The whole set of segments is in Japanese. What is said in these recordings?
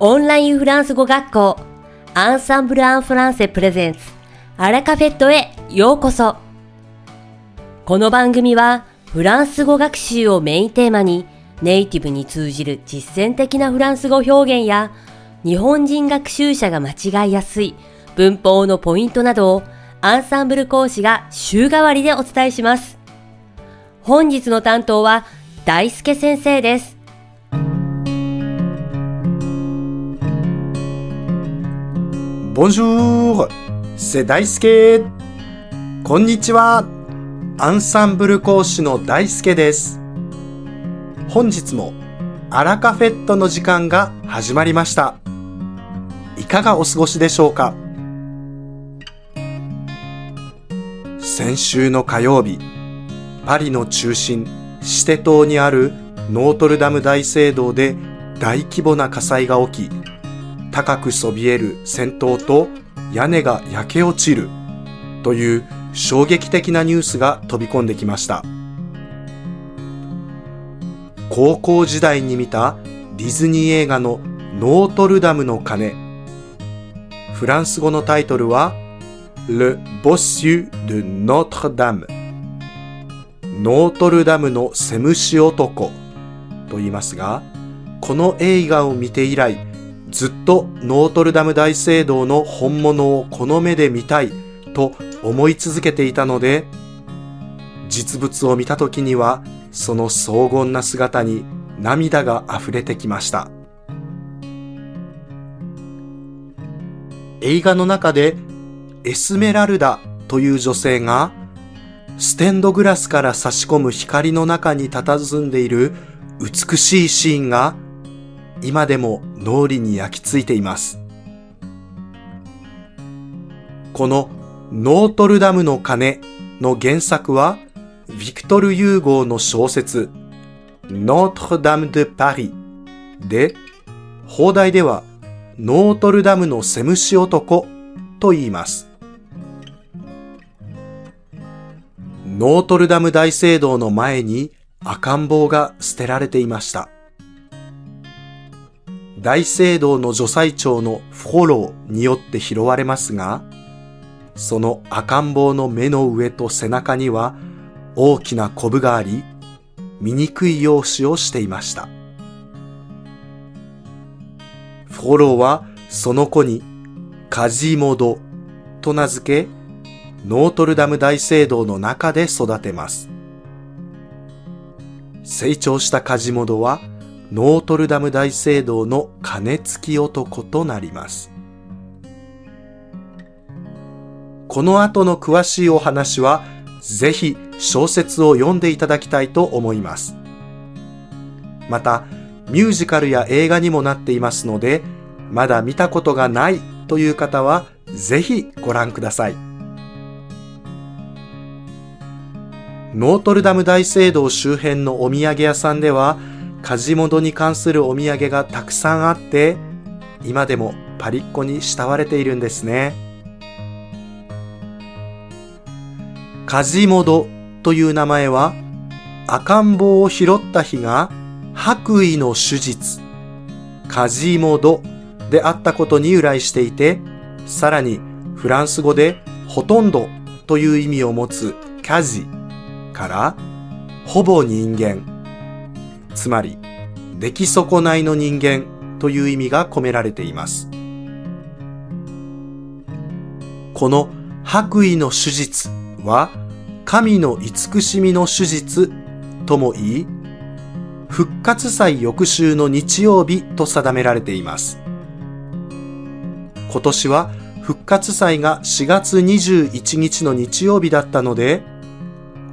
オンラインフランス語学校アンサンブル・アン・フランセ・プレゼンツアラカフェットへようこそこの番組はフランス語学習をメインテーマにネイティブに通じる実践的なフランス語表現や日本人学習者が間違いやすい文法のポイントなどをアンサンブル講師が週替わりでお伝えします。本日の担当は大輔先生です。Bonjour, 瀬大輔。こんにちは。アンサンブル講師の大輔です。本日もアラカフェットの時間が始まりました。いかがお過ごしでしょうか？先週の火曜日、パリの中心、シテ島にあるノートルダム大聖堂で大規模な火災が起き、高くそびえる戦闘と屋根が焼け落ちるという衝撃的なニュースが飛び込んできました。高校時代に見たディズニー映画のノートルダムの鐘。フランス語のタイトルは Le Bossu de Notre Dame ノートルダムのセムシ男と言いますが、この映画を見て以来、ずっとノートルダム大聖堂の本物をこの目で見たいと思い続けていたので、実物を見た時にはその荘厳な姿に涙が溢れてきました。映画の中でエスメラルダという女性がステンドグラスから差し込む光の中に佇んでいる美しいシーンが今でも脳裏に焼き付いています。このノートルダムの鐘の原作は、ビクトル・ユーゴーの小説、ノートルダム・デ・パリで、放題では、ノートルダムのセムシ男と言います。ノートルダム大聖堂の前に赤ん坊が捨てられていました。大聖堂の女祭長のフォローによって拾われますが、その赤ん坊の目の上と背中には大きなコブがあり、醜い容姿をしていました。フォローはその子にカジモドと名付け、ノートルダム大聖堂の中で育てます。成長したカジモドはノートルダム大聖堂の鐘付き男となります。この後の詳しいお話は、ぜひ小説を読んでいただきたいと思います。また、ミュージカルや映画にもなっていますので、まだ見たことがないという方は、ぜひご覧ください。ノートルダム大聖堂周辺のお土産屋さんでは、梶本に関するお土産がたくさんあって、今でもパリッコに慕われているんですね。梶本という名前は、赤ん坊を拾った日が白衣の手術、梶本であったことに由来していて、さらにフランス語でほとんどという意味を持つキャジからほぼ人間つまり、出来損ないの人間という意味が込められています。この白衣の手術は、神の慈しみの手術とも言い、復活祭翌週の日曜日と定められています。今年は復活祭が4月21日の日曜日だったので、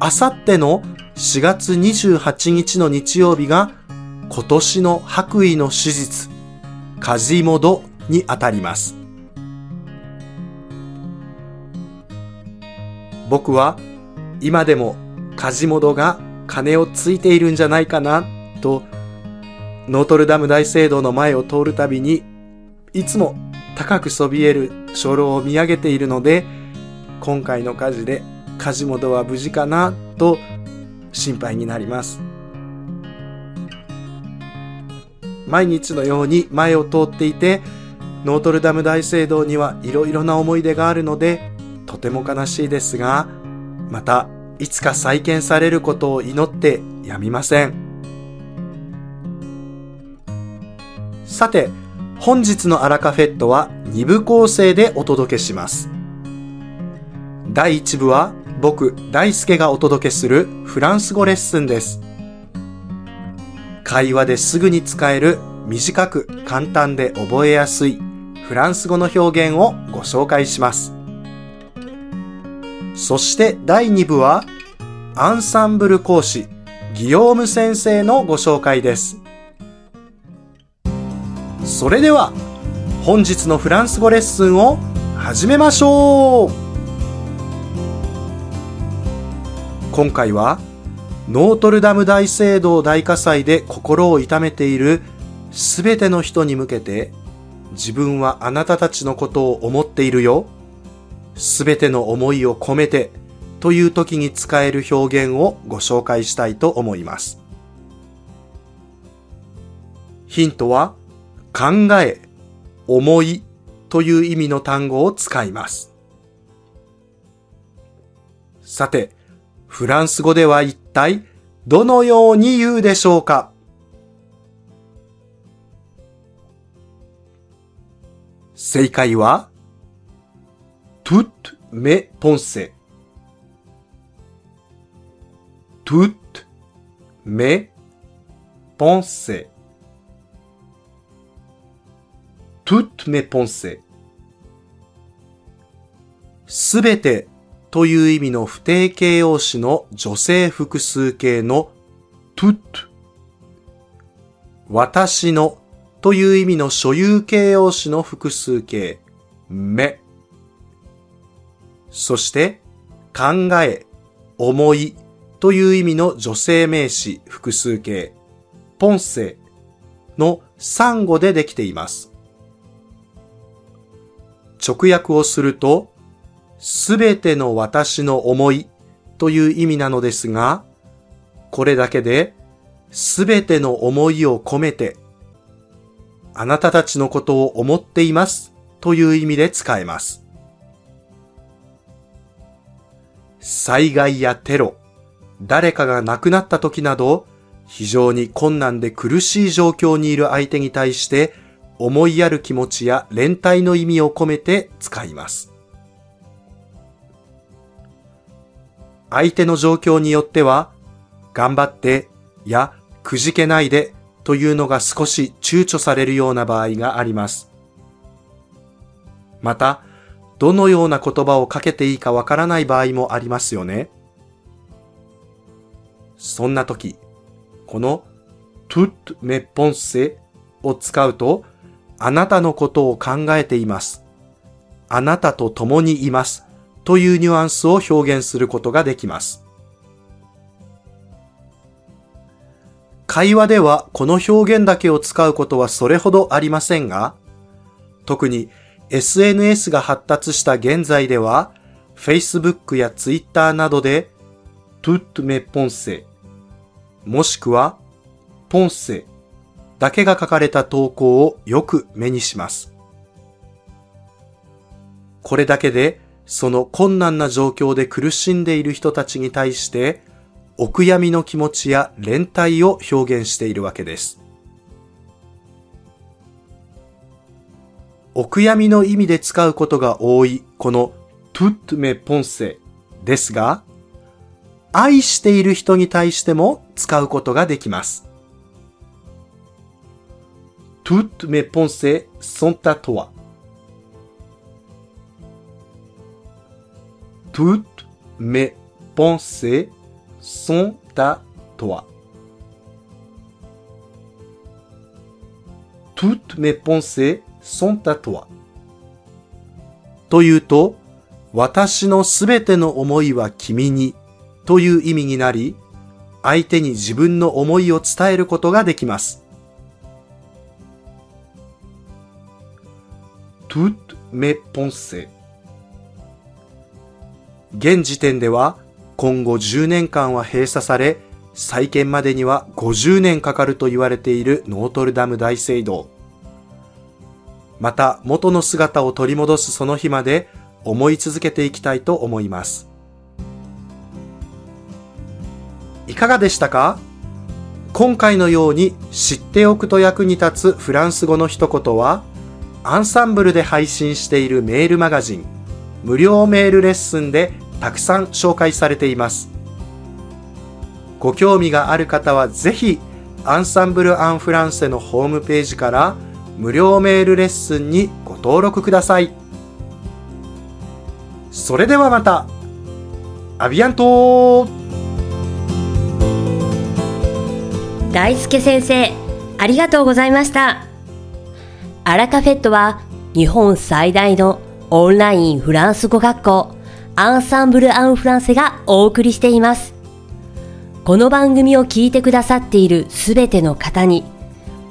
あさっての4月28日の日曜日が今年の白衣の手術、カジモドにあたります。僕は今でもカジモドが鐘をついているんじゃないかなとノートルダム大聖堂の前を通るたびにいつも高くそびえる鐘楼を見上げているので今回の火事でカジモドは無事かなと心配になります。毎日のように前を通っていて、ノートルダム大聖堂にはいろいろな思い出があるので、とても悲しいですが、またいつか再建されることを祈ってやみません。さて、本日のアラカフェットは2部構成でお届けします。第1部は僕、大輔がお届けするフランス語レッスンです。会話ですぐに使える短く簡単で覚えやすいフランス語の表現をご紹介します。そして第2部はアンサンブル講師ギヨーム先生のご紹介です。それでは本日のフランス語レッスンを始めましょう今回はノートルダム大聖堂大火災で心を痛めているすべての人に向けて自分はあなたたちのことを思っているよ。すべての思いを込めてという時に使える表現をご紹介したいと思います。ヒントは考え、思いという意味の単語を使います。さて、フランス語では一体どのように言うでしょうか正解は、toutes mes pensées toutes mes pensées toutes mes pensées すべてという意味の不定形容詞の女性複数形の tout 私のという意味の所有形容詞の複数形めそして考え、思いという意味の女性名詞複数形ポンセの3語でできています。直訳をすると、すべての私の思いという意味なのですが、これだけで、すべての思いを込めて、あなたたちのことを思っていますという意味で使えます。災害やテロ、誰かが亡くなった時など、非常に困難で苦しい状況にいる相手に対して思いやる気持ちや連帯の意味を込めて使います。相手の状況によっては、頑張ってやくじけないでというのが少し躊躇されるような場合があります。また、どのような言葉をかけていいかわからない場合もありますよね。そんな時、この tout mes pensées を使うとあなたのことを考えています。あなたと共にいます。というニュアンスを表現することができます。会話ではこの表現だけを使うことはそれほどありませんが、特に SNS が発達した現在では、Facebook や Twitter などで、tout mes pensées、もしくは、ポンセだけが書かれた投稿をよく目にします。これだけでその困難な状況で苦しんでいる人たちに対してお悔やみの気持ちや連帯を表現しているわけです。お悔やみの意味で使うことが多いこの tout mes pensées ですが、愛している人に対しても使うことができます。Toutes mes pensées sont à toi. Toutes mes pensées sont à toi. Toutes mes pensées sont à toi. というと、私のすべての思いは君にという意味になり、相手に自分の思いを伝えることができます。toutes mes pensées 現時点では今後10年間は閉鎖され再建までには50年かかると言われているノートルダム大聖堂。また元の姿を取り戻すその日まで思い続けていきたいと思います。いかがでしたか？今回のように知っておくと役に立つフランス語の一言は、アンサンブルで配信しているメールマガジン、無料メールレッスンでたくさん紹介されています。ご興味がある方はぜひ、アンサンブル・アン・フランセのホームページから無料メールレッスンにご登録ください。それではまたアビアント大輔先生、ありがとうございました。アラカフェットは日本最大のオンラインフランス語学校アンサンブル・アン・フランセがお送りしています。この番組を聞いてくださっているすべての方に、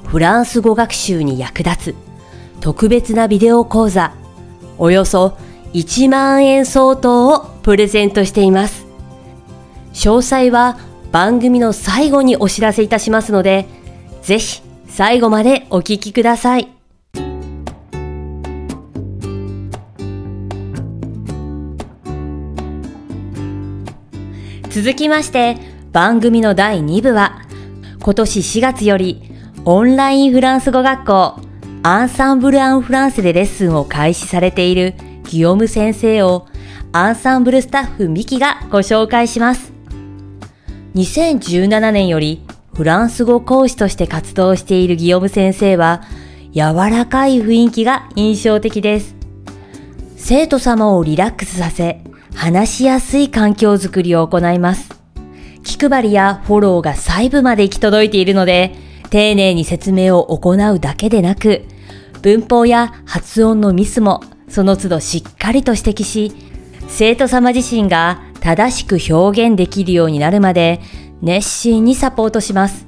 フランス語学習に役立つ特別なビデオ講座、およそ1万円相当をプレゼントしています。詳細は番組の最後にお知らせいたしますので、ぜひ最後までお聞きください。続きまして、番組の第2部は、今年4月よりオンラインフランス語学校アンサンブル・アン・フランセでレッスンを開始されているギオム先生をアンサンブルスタッフミキがご紹介します。2017年よりフランス語講師として活動しているギオム先生は柔らかい雰囲気が印象的です。生徒様をリラックスさせ話しやすい環境づくりを行います。気配りやフォローが細部まで行き届いているので、丁寧に説明を行うだけでなく、文法や発音のミスもその都度しっかりと指摘し、生徒様自身が正しく表現できるようになるまで熱心にサポートします。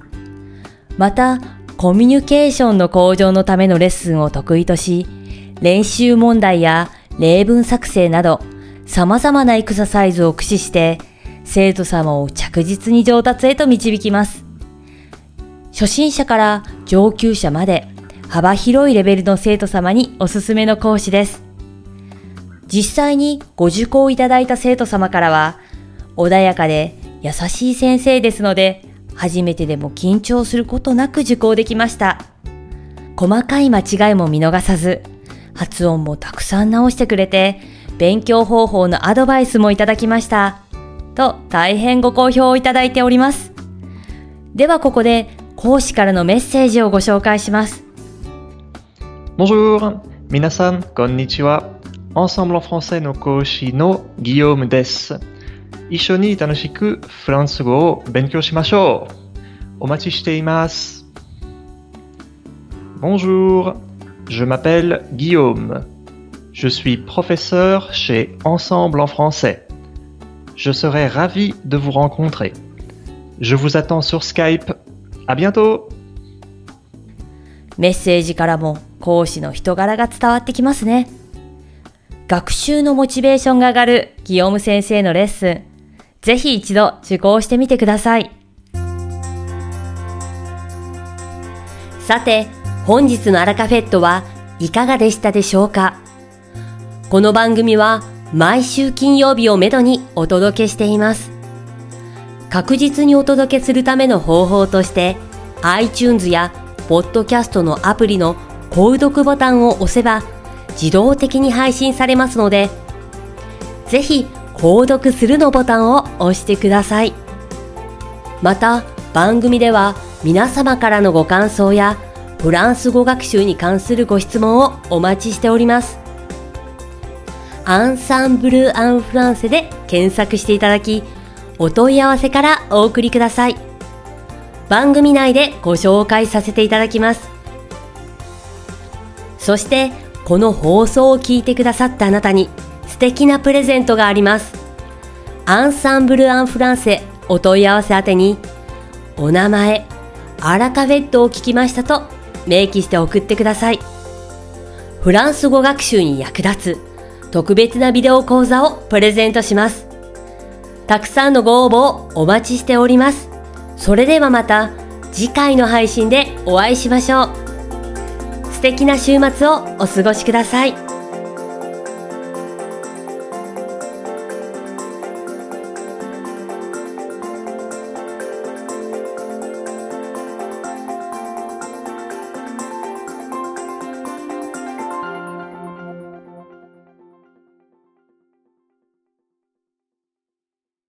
また、コミュニケーションの向上のためのレッスンを得意とし、練習問題や例文作成など様々なエクササイズを駆使して生徒様を着実に上達へと導きます。初心者から上級者まで幅広いレベルの生徒様におすすめの講師です。実際にご受講いただいた生徒様からは、穏やかで優しい先生ですので、初めてでも緊張することなく受講できました。細かい間違いも見逃さず、発音もたくさん直してくれて、勉強方法のアドバイスもいただきました。と大変ご好評をいただいております。ではここで講師からのメッセージをご紹介します。Bonjour! 皆さん、こんにちは。Ensemble en français の講師のギヨームです。一緒に楽しくフランス語を勉強しましょう。お待ちしています。Bonjour! Je m'appelle Guillaume. Je suis professeur chez Ensemble en français. Je serai ravi de vous rencontrer. Je vous attends sur Skype. À bientôt! メッセージからも講師の人柄が伝わってきますね。学習のモチベーションが上がるギヨム先生のレッスン、ぜひ一度受講してみてください。さて、本日のアラカフェットはいかがでしたでしょうかこの番組は毎週金曜日をめどにお届けしています。確実にお届けするための方法として iTunes や Podcast のアプリの購読ボタンを押せば自動的に配信されますのでぜひ購読するのボタンを押してください。また番組では皆様からのご感想やフランス語学習に関するご質問をお待ちしております。アンサンブル・アン・フランセで検索していただき、お問い合わせからお送りください。番組内でご紹介させていただきます。そして、この放送を聞いてくださったあなたに素敵なプレゼントがあります。アンサンブル・アン・フランセお問い合わせ宛てに、お名前、アラカフェットを聞きましたと明記して送ってください。フランス語学習に役立つ特別なビデオ講座をプレゼントします。たくさんのご応募をお待ちしております。それではまた次回の配信でお会いしましょう。素敵な週末をお過ごしください。